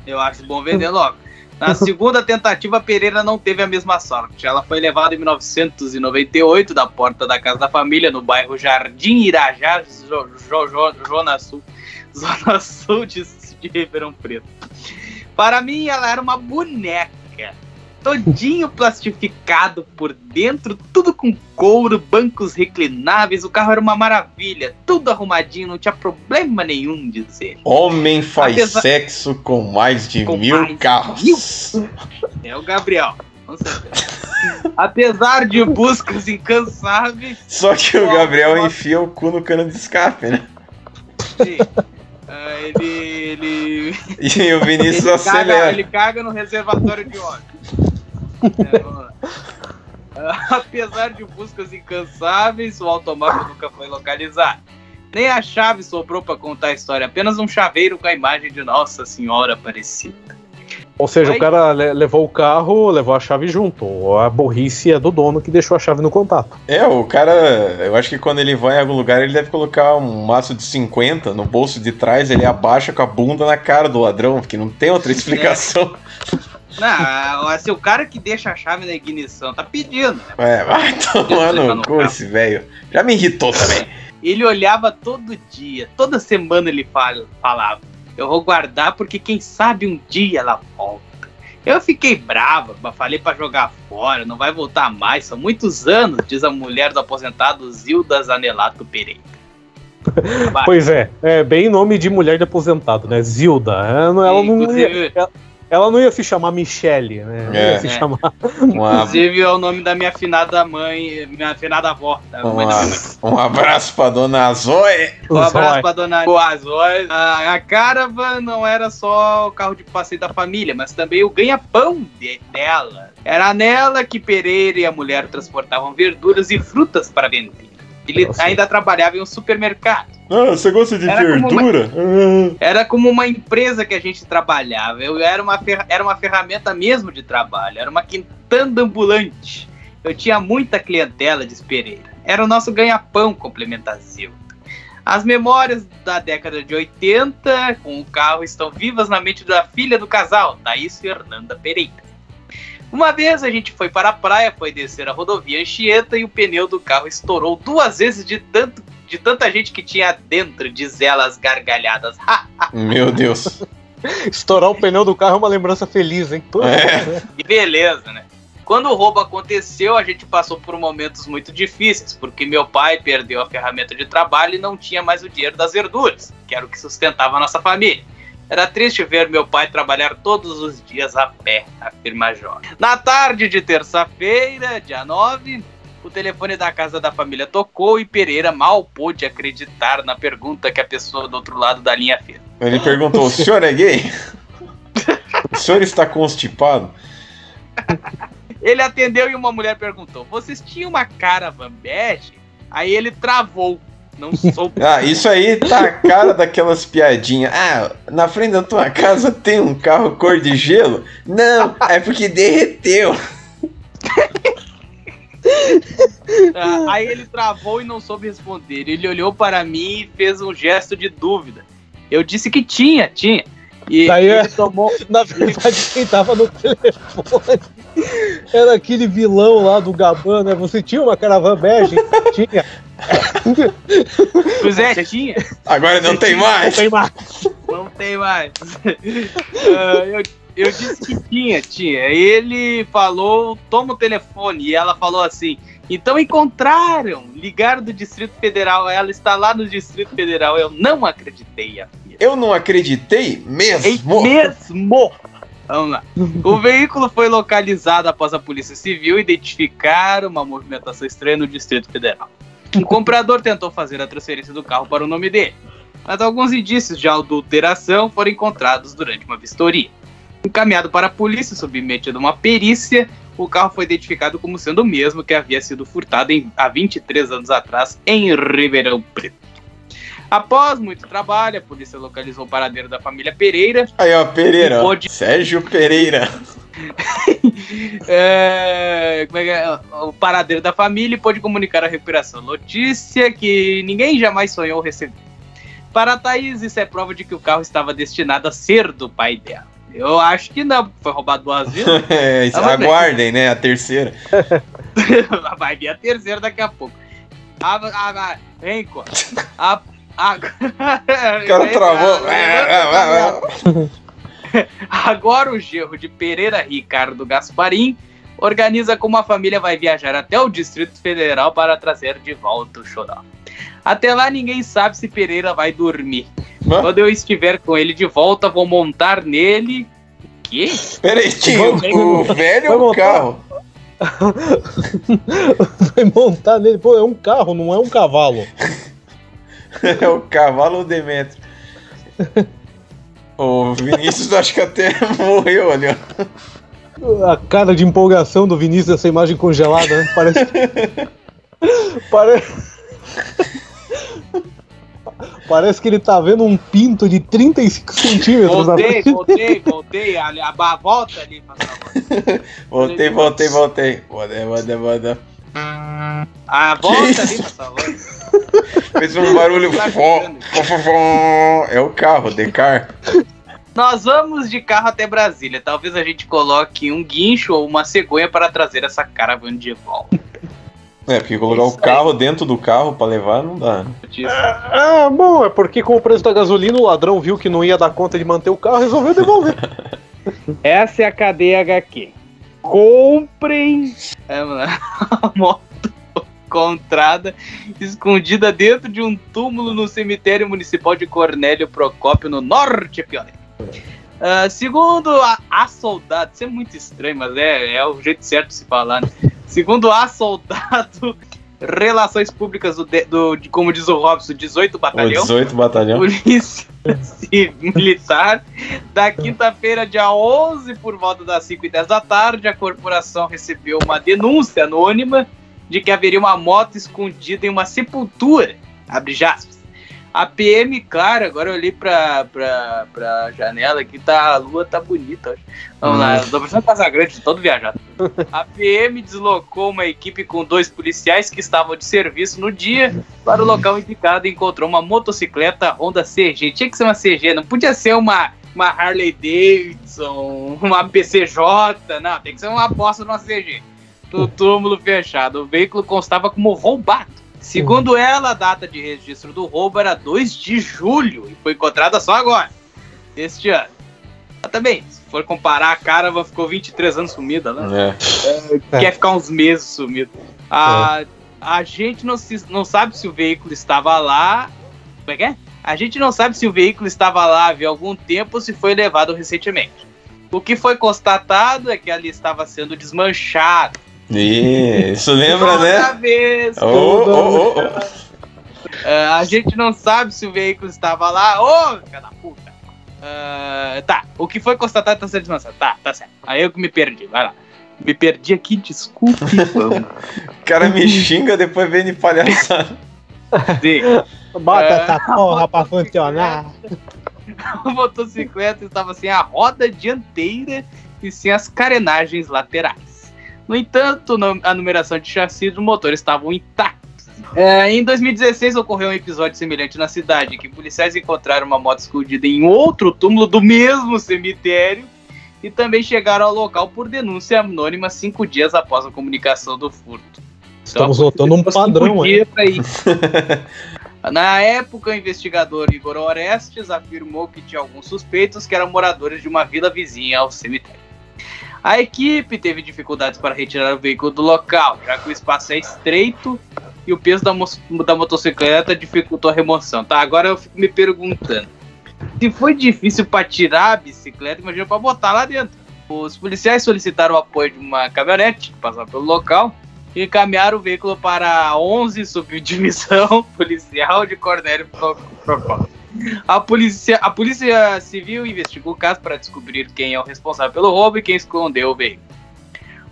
é? Eu acho bom vender logo. Na segunda tentativa, Pereira não teve a mesma sorte. Ela foi levada em 1998 da porta da casa da família, no bairro Jardim Irajá, Jo- Jo- Jo- Zona Sul, Zona Sul de, de Ribeirão Preto. Para mim, ela era uma boneca. Todinho plastificado por dentro, tudo com couro, bancos reclináveis. O carro era uma maravilha, tudo arrumadinho, não tinha problema nenhum, diz ele. Homem faz Apesar- sexo com mais de Com mil mais de carros. É o Gabriel. Apesar de buscas incansáveis, Só que o Gabriel ó. enfia o cu no cano de escape, né? sim, ah, ele, ele, E o Vinícius ele, caga, acelera. ele caga no reservatório de óleo. É, Apesar de buscas incansáveis, o automóvel nunca foi localizado. Nem a chave sobrou para contar a história, apenas um chaveiro com a imagem de Nossa Senhora Aparecida. Ou seja, Oi? o cara le- levou o carro, levou a chave junto. A burrice é do dono que deixou a chave no contato. É, o cara, eu acho que quando ele vai em algum lugar, ele deve colocar um maço de 50 no bolso de trás, ele abaixa com a bunda na cara do ladrão, porque não tem outra explicação. Não, assim, o cara que deixa a chave na ignição tá pedindo, né? É, vai tomar no cu esse velho. Já me irritou também. Ele olhava todo dia, toda semana ele fala- falava: Eu vou guardar porque quem sabe um dia ela volta. Eu fiquei brava, mas falei pra jogar fora, não vai voltar mais, são muitos anos, diz a mulher do aposentado Zilda Zanelato Pereira. Pois é, é bem nome de mulher de aposentado, né? Zilda. Ela não, ela não inclusive, ela não ia se chamar Michele, né? Ela É. ia se É. chamar. Uma- inclusive é o nome da minha afinada mãe, minha afinada avó, uma- um abraço pra dona Zoe. Um abraço Zói. pra dona Boazói. A, a Caravan não era só o carro de passeio da família, mas também o ganha-pão de- dela. Era nela que Pereira e a mulher transportavam verduras e frutas para vender. Ele Nossa. ainda trabalhava em um supermercado. Ah, você gosta de Era como uma- verdura? Ah. Era como uma empresa que a gente trabalhava. Eu era uma, fer- era uma ferramenta mesmo de trabalho. Era uma quintanda ambulante. Eu tinha muita clientela, diz Pereira. Era o nosso ganha-pão, complementa Zilda. As memórias da década de 80 com o carro estão vivas na mente da filha do casal, Thaís Fernanda Pereira. Uma vez a gente foi para a praia, foi descer a rodovia Anchieta e o pneu do carro estourou duas vezes de tanto de tanta gente que tinha dentro, diz elas gargalhadas. Meu Deus. Estourar o pneu do carro é uma lembrança feliz, hein? Pô, É. Que beleza, né? Quando o roubo aconteceu, a gente passou por momentos muito difíceis, porque meu pai perdeu a ferramenta de trabalho e não tinha mais o dinheiro das verduras, que era o que sustentava a nossa família. Era triste ver meu pai trabalhar todos os dias a pé, afirma Jó. Na tarde de terça-feira, dia 9, o telefone da casa da família tocou e Pereira mal pôde acreditar na pergunta que a pessoa do outro lado da linha fez. Ele perguntou: o senhor é gay? O senhor está constipado? Ele atendeu e uma mulher perguntou: Vocês tinham uma caravan bege? Aí ele travou. Não soube. Ah, isso aí tá a cara daquelas piadinhas. Ah, na frente da tua casa tem um carro cor de gelo? Não, é porque derreteu. Ah, aí ele travou e não soube responder. Ele olhou para mim e fez um gesto de dúvida. Eu disse que tinha, tinha. E Daí é- ele tomou. Na verdade, quem tava no telefone era aquele vilão lá do Gaban, né? Você tinha uma caravana bege? Tinha. Pois é, tinha. Agora não tem Não mais. tem mais. Não tem mais. Ah, eu, eu disse que tinha, tinha. Ele falou, toma o telefone. E ela falou assim: então encontraram. Ligaram do Distrito Federal. Ela está lá no Distrito Federal. Eu não acreditei. Eu não acreditei Ei, mesmo. mesmo! Vamos lá. O veículo foi localizado após a Polícia Civil identificar uma movimentação estranha no Distrito Federal. Um comprador tentou fazer a transferência do carro para o nome dele, mas alguns indícios de adulteração foram encontrados durante uma vistoria. Encaminhado para a polícia, submetido a uma perícia, o carro foi identificado como sendo o mesmo que havia sido furtado em- há 23 anos atrás em Ribeirão Preto. Após muito trabalho, a polícia localizou o paradeiro da família Pereira, Aí, ó, Pereira. ó. Pode- Sérgio Pereira. É, é é? O paradeiro da família pôde comunicar a recuperação. Notícia que ninguém jamais sonhou receber. Para a Thaís, isso é prova de que o carro estava destinado a ser do pai dela. Eu acho que não, foi roubado duas vezes. É, aguardem, né? A terceira. Vai vir a terceira daqui a pouco. Ah, vem, co. A, a, O cara travou. Agora o gerro de Pereira Ricardo Gasparim organiza como a família vai viajar até o Distrito Federal para trazer de volta o Choró. Até lá ninguém sabe se Pereira vai dormir. Hã? Quando eu estiver com ele de volta, vou montar nele. O quê? Peraí, tio, o velho Vai ou o carro? Vai montar nele. Pô, é um carro, não é um cavalo. É o cavalo ou o Demetrio? O Vinícius acho que até morreu ali, ó. A cara de empolgação do Vinícius dessa imagem congelada, né? Parece. Parece. Parece que ele tá vendo um pinto de 35 centímetros na Voltei, voltei, voltei. A, a, a volta ali. Voltei, voltei, voltei. Voltei, voltei, voltei. A volta ali, por favor. Fez um barulho. Fó, fó, fó, fó. É o carro, Decar. Nós vamos de carro até Brasília. Talvez a gente coloque um guincho ou uma cegonha para trazer essa caravana de volta. É, porque colocar o carro dentro do carro pra levar não dá. né? Ah, bom, é porque com o preço da gasolina o ladrão viu que não ia dar conta de manter o carro e resolveu devolver. Essa é a cadeia HQ. Comprem é, mano, a moto encontrada escondida dentro de um túmulo no cemitério municipal de Cornélio Procópio, no norte Pioneiro. Ah, segundo a, a soldado, isso é muito estranho, mas é, é o jeito certo de se falar, né? Segundo a soldado, Relações Públicas do, de- do- de- como diz o Robson, 18 O Batalhão. 18 batalhão. Polícia Militar, da quinta-feira, dia 11, por volta das 5 e 10 da tarde, a corporação recebeu uma denúncia anônima de que haveria uma moto escondida em uma sepultura. Abre aspas. A PM, claro, agora eu olhei pra, pra, pra janela aqui, tá, a lua tá bonita hoje. Vamos lá, eu tô Casa Grande, todo viajado. A PM deslocou uma equipe com dois policiais que estavam de serviço no dia para o local indicado e encontrou uma motocicleta Honda CG. Tinha que ser uma CG, não podia ser uma, uma Harley Davidson, uma PCJ, não, tem que ser uma aposta numa CG. No túmulo fechado. O veículo constava como roubado. Segundo ela, a data de registro do roubo era 2 de julho e foi encontrada só agora, este ano. Mas também, se for comparar, a Caravan ficou 23 anos sumida, né? É. Quer ficar uns meses sumido. A, a gente não, se- não sabe se o veículo estava lá. Como é que é? A gente não sabe se o veículo estava lá havia algum tempo ou se foi levado recentemente. O que foi constatado é que ali estava sendo desmanchado. Isso lembra, Toda né? vez. Ô, ô, ô. Ah, a gente não sabe se o veículo estava lá. Ô, filha da puta! Ah, tá, o que foi constatado está sendo desmanchado. Tá, tá certo. Aí eu que me perdi, vai lá. Me perdi aqui, desculpe. O cara me xinga, depois vem de palhaçada. Sim. Bota É. essa porra pra funcionar. A motocicleta estava sem a roda dianteira e sem as carenagens laterais. No entanto, a numeração de chassi do motor estavam intactos. É, em 2016 ocorreu um episódio semelhante na cidade, em que policiais encontraram uma moto escondida em outro túmulo do mesmo cemitério e também chegaram ao local por denúncia anônima cinco dias após a comunicação do furto. Estamos Então, notando um padrão aí. Na época, o investigador Igor Orestes afirmou que tinha alguns suspeitos que eram moradores de uma vila vizinha ao cemitério. A equipe teve dificuldades para retirar o veículo do local, já que o espaço é estreito e o peso da, mo- da motocicleta dificultou a remoção. Tá, agora eu fico me perguntando. Se foi difícil para tirar a bicicleta, imagina para botar lá dentro. Os policiais solicitaram o apoio de uma caminhonete que passava pelo local e encaminharam o veículo para a 11 Subdivisão Policial de Cornélio Pro- Procópio. A polícia, a polícia Civil investigou o caso para descobrir quem é o responsável pelo roubo e quem escondeu o veículo.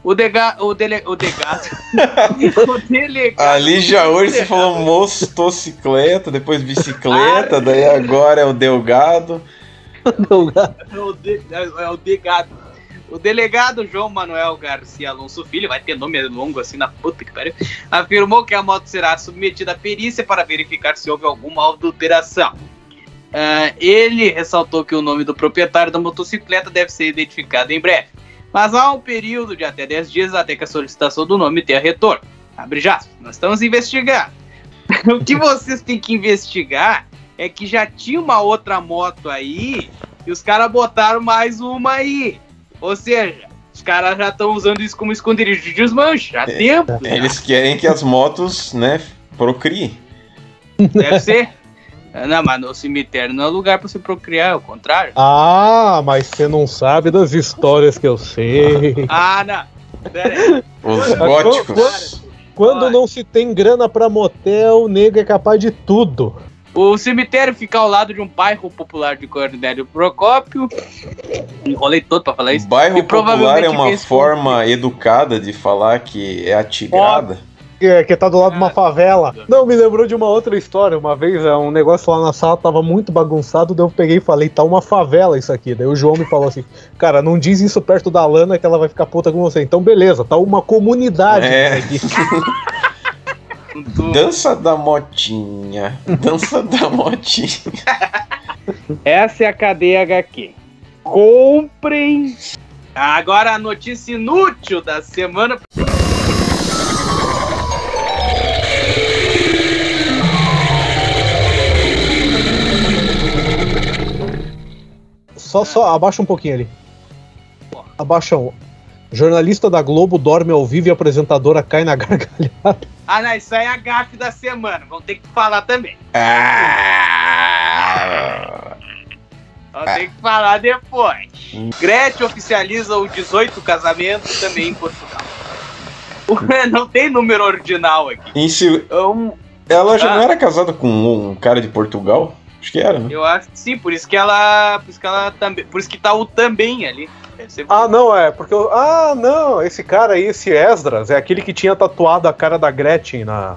O, dega, o, dele, o delegado. o delegado. Ali já hoje você falou motocicleta, depois bicicleta, daí agora é o Delgado. É o, de, é o delegado. O delegado João Manuel Garcia Alonso Filho, vai ter nome longo assim na puta que pariu, afirmou que a moto será submetida à perícia para verificar se houve alguma adulteração. Ah, ele ressaltou que o nome do proprietário da motocicleta deve ser identificado em breve, mas há um período de até 10 dias até que a solicitação do nome tenha retorno. Abre aspas, nós estamos investigando. o que vocês têm que investigar é que já tinha uma outra moto aí e os caras botaram mais uma aí. Ou seja, os caras já estão usando isso como esconderijo de desmanche há tempo. já. Eles querem que as motos, né, procriem. Deve ser. Não, mas no cemitério não é lugar pra se procriar, é o contrário. Ah, mas você não sabe das histórias que eu sei. Ah, não. Pera aí. Os góticos. Quando Olha. não se tem grana pra motel, o nego é capaz de tudo. O cemitério fica ao lado de um bairro popular de Cornélio Procópio. Enrolei todo pra falar isso. Bairro E popular é uma forma educada de falar que é a tigrada. Que, que tá do lado de uma favela. Não, me lembrou de uma outra história. Uma vez, é, um negócio lá na sala tava muito bagunçado, daí eu peguei e falei, tá uma favela isso aqui. Daí o João me falou assim, cara, não diz isso perto da Lana que ela vai ficar puta com você. Então beleza, tá uma comunidade É. isso aqui. Dança da motinha. Dança da motinha. Essa é a cadeia HQ. Comprem. Agora a notícia inútil da semana. Só, só, abaixa um pouquinho ali. Abaixa um. Jornalista da Globo dorme ao vivo e a apresentadora cai na gargalhada. Ah, não, isso aí é a gafe da semana. Vamos ter que falar também. Ah, Vamos ter que falar depois. Gretchen oficializa o 18 casamento também em Portugal. Não tem número ordinal aqui. em se- Um, Ela já Ah. não era casada com um cara de Portugal? Acho que era, né? eu acho que sim, por isso que ela. Por isso que ela também. Por isso que tá o também ali. Ser Ah, não, é, porque. eu- ah, não, esse cara aí, esse Esdras, é aquele que tinha tatuado a cara da Gretchen na.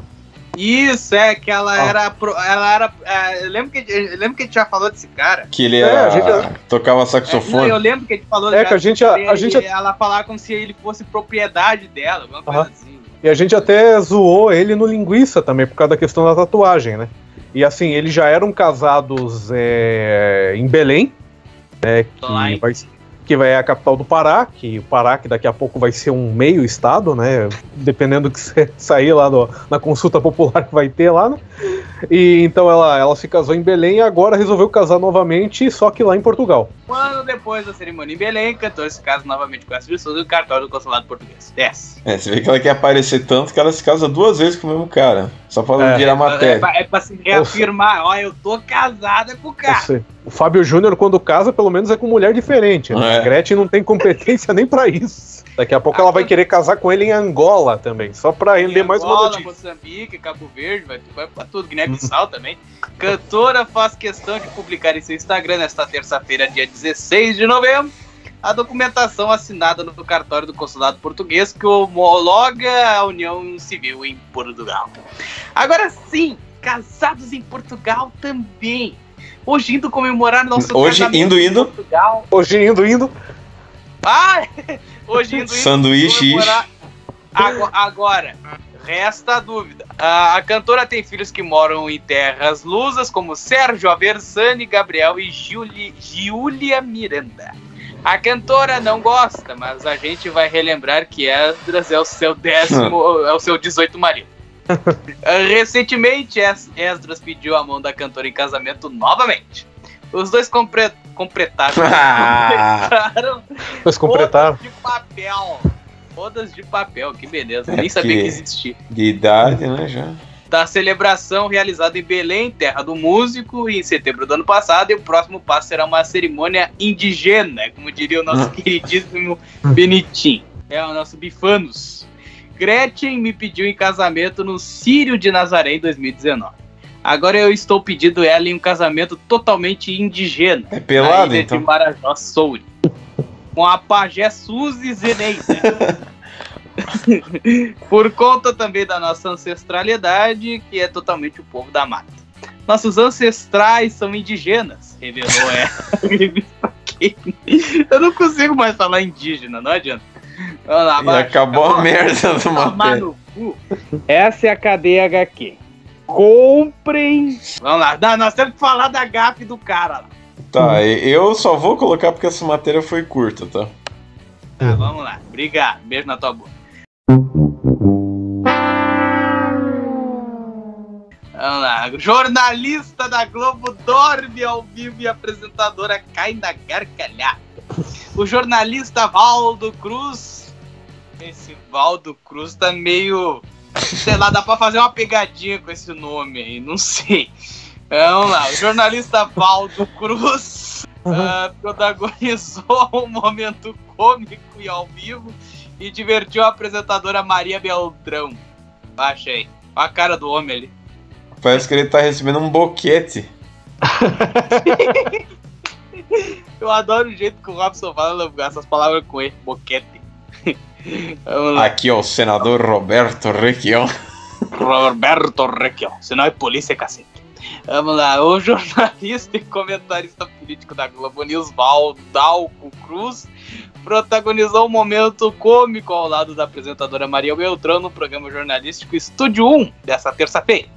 Isso, é que ela Ah. era. pro- Ela era. é, eu lembro que, eu lembro que a gente já falou desse cara. Que ele É, era, a gente- tocava É, não, saxofone. eu lembro que a gente falou É, já que a gente- a- a gente- ela falava como se ele fosse propriedade dela, alguma coisa Aham. assim. E a gente até zoou ele no linguiça também, por causa da questão da tatuagem, né? E assim, eles já eram casados é, em Belém, né? Que vai, que é a capital do Pará, que o Pará que daqui a pouco vai ser um meio estado, né? Dependendo do que você sair lá no- na consulta popular que vai ter lá, né? E então ela, ela se casou em Belém e agora resolveu casar novamente, só que lá em Portugal. Um ano depois da cerimônia em Belém, cantor se casa novamente com essa pessoa do cartório do consulado português. Desce. É, você vê que ela quer aparecer tanto que ela se casa duas vezes com o mesmo cara. Só pra É. virar É, matéria. pra, é pra se reafirmar, ó, eu tô casada com o cara. Você- O Fábio Júnior, quando casa, pelo menos é com mulher diferente. Né? É. Gretchen não tem competência nem pra isso. Daqui a pouco ela vai querer casar com ele em Angola também, só pra render mais uma Angola, notícia. Moçambique, Cabo Verde, vai, vai pra tudo, Guiné-Bissau também. Cantora faz questão de publicar em seu Instagram nesta terça-feira, dia 16 de novembro, a documentação assinada no cartório do consulado português que homologa a união civil em Portugal. Agora sim, casados em Portugal também. Hoje indo comemorar nosso Hoje, indo, em indo. Portugal. Hoje indo, indo. Ah, hoje indo, indo Sanduíche, comemorar- Ago- Agora, resta a dúvida. A, a cantora tem filhos que moram em terras lusas, como Sérgio Aversani, Gabriel e Juli, Giulia Miranda. A cantora não gosta, mas a gente vai relembrar que Esdras é o seu décimo, é o seu 18 marido. Ah, Recentemente, Es- Esdras pediu a mão da cantora em casamento novamente. Os dois compre- completaram, Ah. completaram Mas completaram. De papel. Bodas de papel, que beleza. Nem É sabia que- existia. De idade, né? Já. Da celebração realizada em Belém, terra do músico, em setembro do ano passado, e o próximo passo será uma cerimônia indígena, como diria o nosso queridíssimo Benitim. É o nosso Bifanos. Gretchen me pediu em casamento no Sírio de Nazaré em 2019. Agora eu estou pedindo ela em um casamento totalmente indígena. É pelado, então. de Marajó Souri. Com a pajé Suzy Zeneida. Por conta também da nossa ancestralidade, que é totalmente o povo da mata. Nossos ancestrais são indigenas, revelou ela. Eu não consigo mais falar indígena, não adianta. Lá, vai. acabou a merda do cu. Essa é a cadeia HQ. Comprem. Vamos lá, Não, nós temos que falar da gafe do cara lá. Tá, eu só vou colocar porque essa matéria foi curta, tá? Tá, vamos lá. Obrigado. Beijo na tua boca. Vamos lá. Jornalista da Globo dorme ao vivo e a apresentadora cai na gargalhada. O jornalista Valdo Cruz. Esse Valdo Cruz tá meio. Sei lá, dá pra fazer uma pegadinha com esse nome aí, não sei. Vamos lá. O jornalista Valdo Cruz ah, protagonizou um momento cômico e ao vivo e divertiu a apresentadora Maria Beltrão. Achei. Olha a cara do homem ali. Parece que ele tá recebendo um boquete. Eu adoro o jeito que o Robson fala essas palavras com ele. Boquete. Vamos lá. Aqui, ó, o senador Roberto Requião. Roberto Requião. Se não é polícia, cacete. Vamos lá. O jornalista e comentarista político da Globo News, Valdalco Cruz, protagonizou um momento cômico ao lado da apresentadora Maria Beltrão no programa jornalístico Estúdio 1 dessa terça-feira.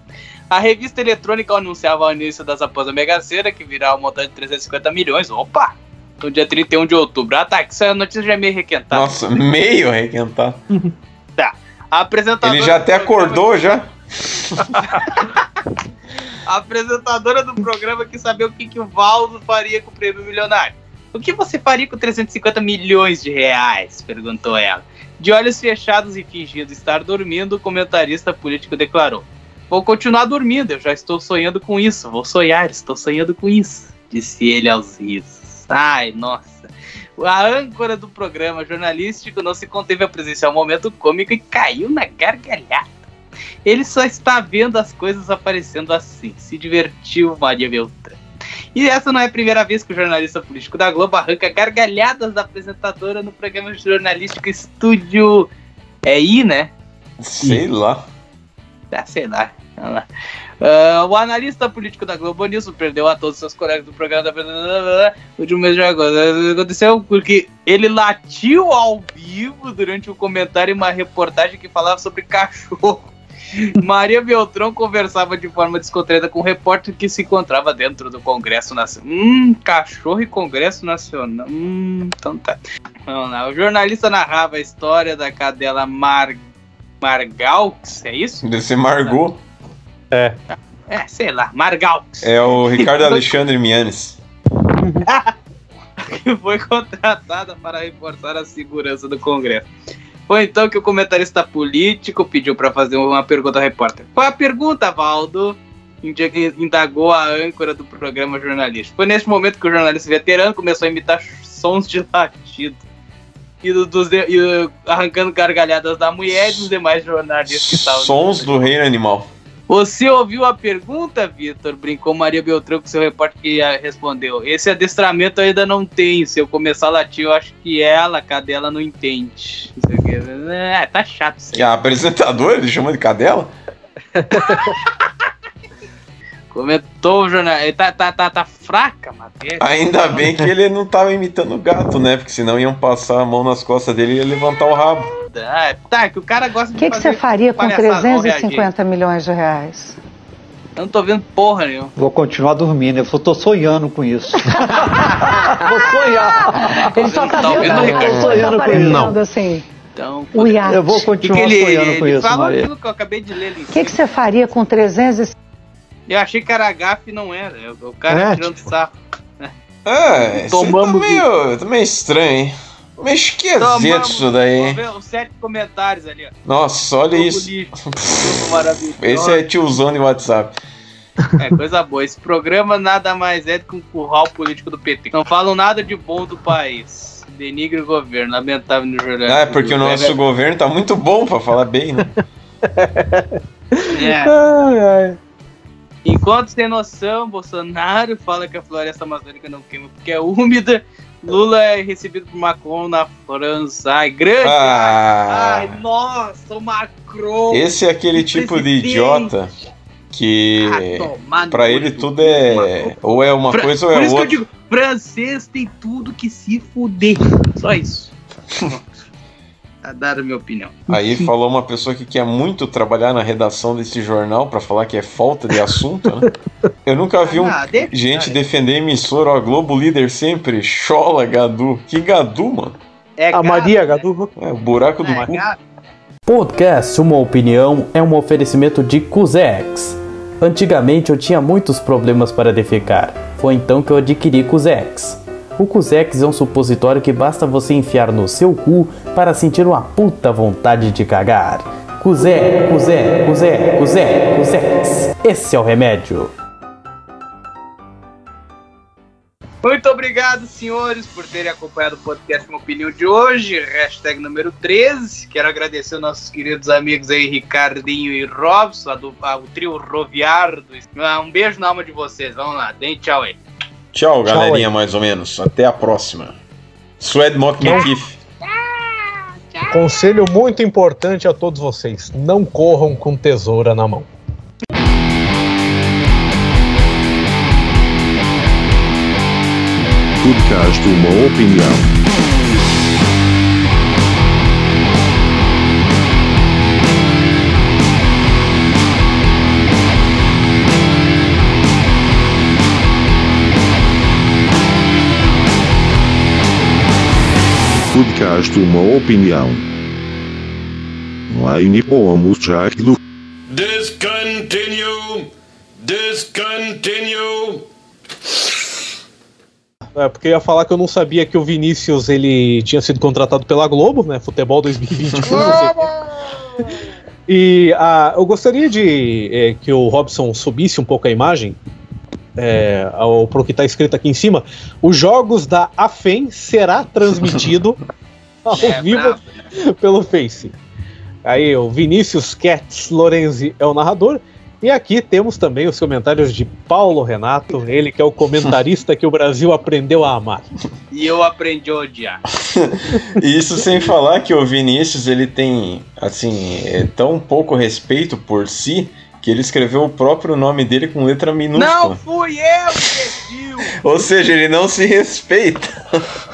A revista eletrônica anunciava o início das apostas Mega Sena, que virá o montante de 350 milhões. Opa! No dia 31 de outubro. Ah, tá, que essa notícia já é meio requentada. Nossa, meio arrequentado. A apresentadora Ele já até programa- acordou já. A apresentadora do programa quis saber o que, que o Valdo faria com o prêmio milionário. O que você faria com 350 milhões de reais? perguntou ela. De olhos fechados e fingindo estar dormindo, o comentarista político declarou: Vou continuar dormindo, eu já estou sonhando com isso. Vou sonhar, estou sonhando com isso. Disse ele aos risos. Ai, nossa. A âncora do programa jornalístico não se conteve a presenciar um momento cômico e caiu na gargalhada. Ele só está vendo as coisas aparecendo assim. Se divertiu, Maria Beltrão. E essa não é a primeira vez que o jornalista político da Globo arranca gargalhadas da apresentadora no programa jornalístico Estúdio. É I, né? Sei lá. Ah, sei lá. Ah, o analista político da Globo News surpreendeu a todos os seus colegas do programa da último mês de agosto. Aconteceu porque ele latiu ao vivo durante um comentário em uma reportagem que falava sobre cachorro. Maria Beltrão conversava de forma descontraída com um repórter que se encontrava dentro do Congresso Nacional. Hum, cachorro e Congresso Nacional. Hum, então tá. Vamos lá. O jornalista narrava a história da cadela Mar... Margalx, é isso? Deve ser Margot. É. É, sei lá, Margalx. É o Ricardo Alexandre Mianes. que foi contratada para reforçar a segurança do Congresso. Foi então que o comentarista político pediu para fazer uma pergunta ao repórter. Qual a pergunta, Valdo? Indagou a âncora do programa jornalístico. Foi nesse momento que o jornalista veterano começou a imitar sons de latido. E, do- dos e, arrancando gargalhadas da mulher e dos demais jornalistas que estavam. Sons do reino animal. Você ouviu a pergunta, Vitor? Brincou Maria Beltrão com seu repórter que respondeu. Esse adestramento eu ainda não tem. Se eu começar a latir, eu acho que ela, a cadela, não entende. Não. É, tá chato isso aí. A apresentadora, ele chama de cadela? Comentou o jornal. Ele tá, tá, tá, tá fraca a matéria. Ainda bem que ele não tava imitando o gato, né? Porque senão iam passar a mão nas costas dele e ia levantar o rabo. Ah, tá, que o cara gosta O de que, que você faria com palhaçada, vamos reagir. 350 milhões de reais? Eu não tô vendo porra nenhuma. Vou continuar dormindo, eu tô sonhando com isso. Vou sonhar. Ele só tá Tá vendo, ele Ricardo? tá Sonhando com isso. assim. Então, O iate. Eu vou que continuar que ele, sonhando com ele isso, fala Maria. aquilo que eu acabei de ler ali. em O que, que você faria com 300 Eu achei que era gafe e não era. O cara É, tirando tipo- sarro. É, isso aí tá Tomamos meio, tá meio estranho, hein? Meio esquisito Tomamos, isso daí, hein? os sete comentários ali, ó. Nossa, olha Jogo isso. Esse é tiozão de WhatsApp. É coisa boa. Esse programa nada mais é do que um curral político do PT. Não falam nada de bom do país. Denigre o governo, lamentável no jornal. Ah, é porque o nosso governo tá muito bom pra falar bem, né? É. Ai, ai. Enquanto sem noção, Bolsonaro fala que a floresta amazônica não queima porque é úmida. Lula é recebido por Macron na França. Ai, grande! Ah. Ai, nossa, o Macron! Esse é aquele tipo de idiota que Ah, olho ele do tudo é Macron. ou é uma coisa ou Por é isso outra. que eu digo, francês tem tudo que se fuder. Só isso. a dar a minha opinião. Aí falou uma pessoa que quer muito trabalhar na redação desse jornal pra falar que é falta de assunto, né? Eu nunca vi um Ah, gente cara. defender emissora, ó, Globo Líder sempre, chola Gadu. Que Gadu, mano? É A Maria né? Gadu. É o buraco do É cu. Podcast Uma Opinião é um oferecimento de Cusex. Antigamente eu tinha muitos problemas para defecar. Foi então que eu adquiri Cusex. O Cusex é um supositório que basta você enfiar no seu cu para sentir uma puta vontade de cagar. Cusé, Cusé, Cusé, Cusé, Cusex. Esse é o remédio. Muito obrigado, senhores, por terem acompanhado o podcast Uma Opinião de hoje. Hashtag número 13. Quero agradecer aos nossos queridos amigos aí, Ricardinho e Robson, a do- a- o trio roviário. do- Ah, Um beijo na alma de vocês. Vamos lá, deem tchau aí. Tchau, galerinha, mais ou menos. Até a próxima. Suede Mock McKiff. Conselho muito importante a todos vocês: não corram com tesoura na mão. Podcast Uma Opinião. Podcast Uma Opinião. Online pomos já aquilo. Discontinue! Discontinue! É, porque eu ia falar que eu não sabia que o Vinícius ele tinha sido contratado pela Globo, né? Futebol 2021. não sei o quê. E ah, eu gostaria de é, que o Robson subisse um pouco a imagem é, ao, pro que está escrito aqui em cima. Os jogos da AFEM será transmitido ao É, vivo bravo. pelo Face. Aí o Vinícius Katz Lorenzi é o narrador. E aqui temos também os comentários de Paulo Renato, ele que é o comentarista que o Brasil aprendeu a amar. E eu aprendi a odiar. Isso sem falar que o Vinícius, ele tem, assim, é tão pouco respeito por si que ele escreveu o próprio nome dele com letra minúscula. Não fui eu, imbecil! Ou seja, ele não se respeita.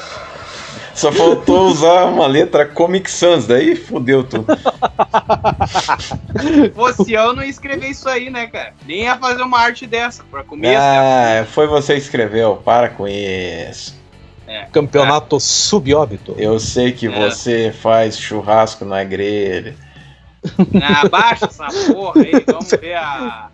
Só faltou usar uma letra Comic Sans, daí fudeu tudo. Fosse eu, não ia escrever isso aí, né, cara? Nem ia fazer uma arte dessa pra começo. Ah, foi você que escreveu, para com isso. É. Campeonato subóbito. Eu sei que É. você faz churrasco na grelha. Ah, baixa essa porra aí, vamos ver a,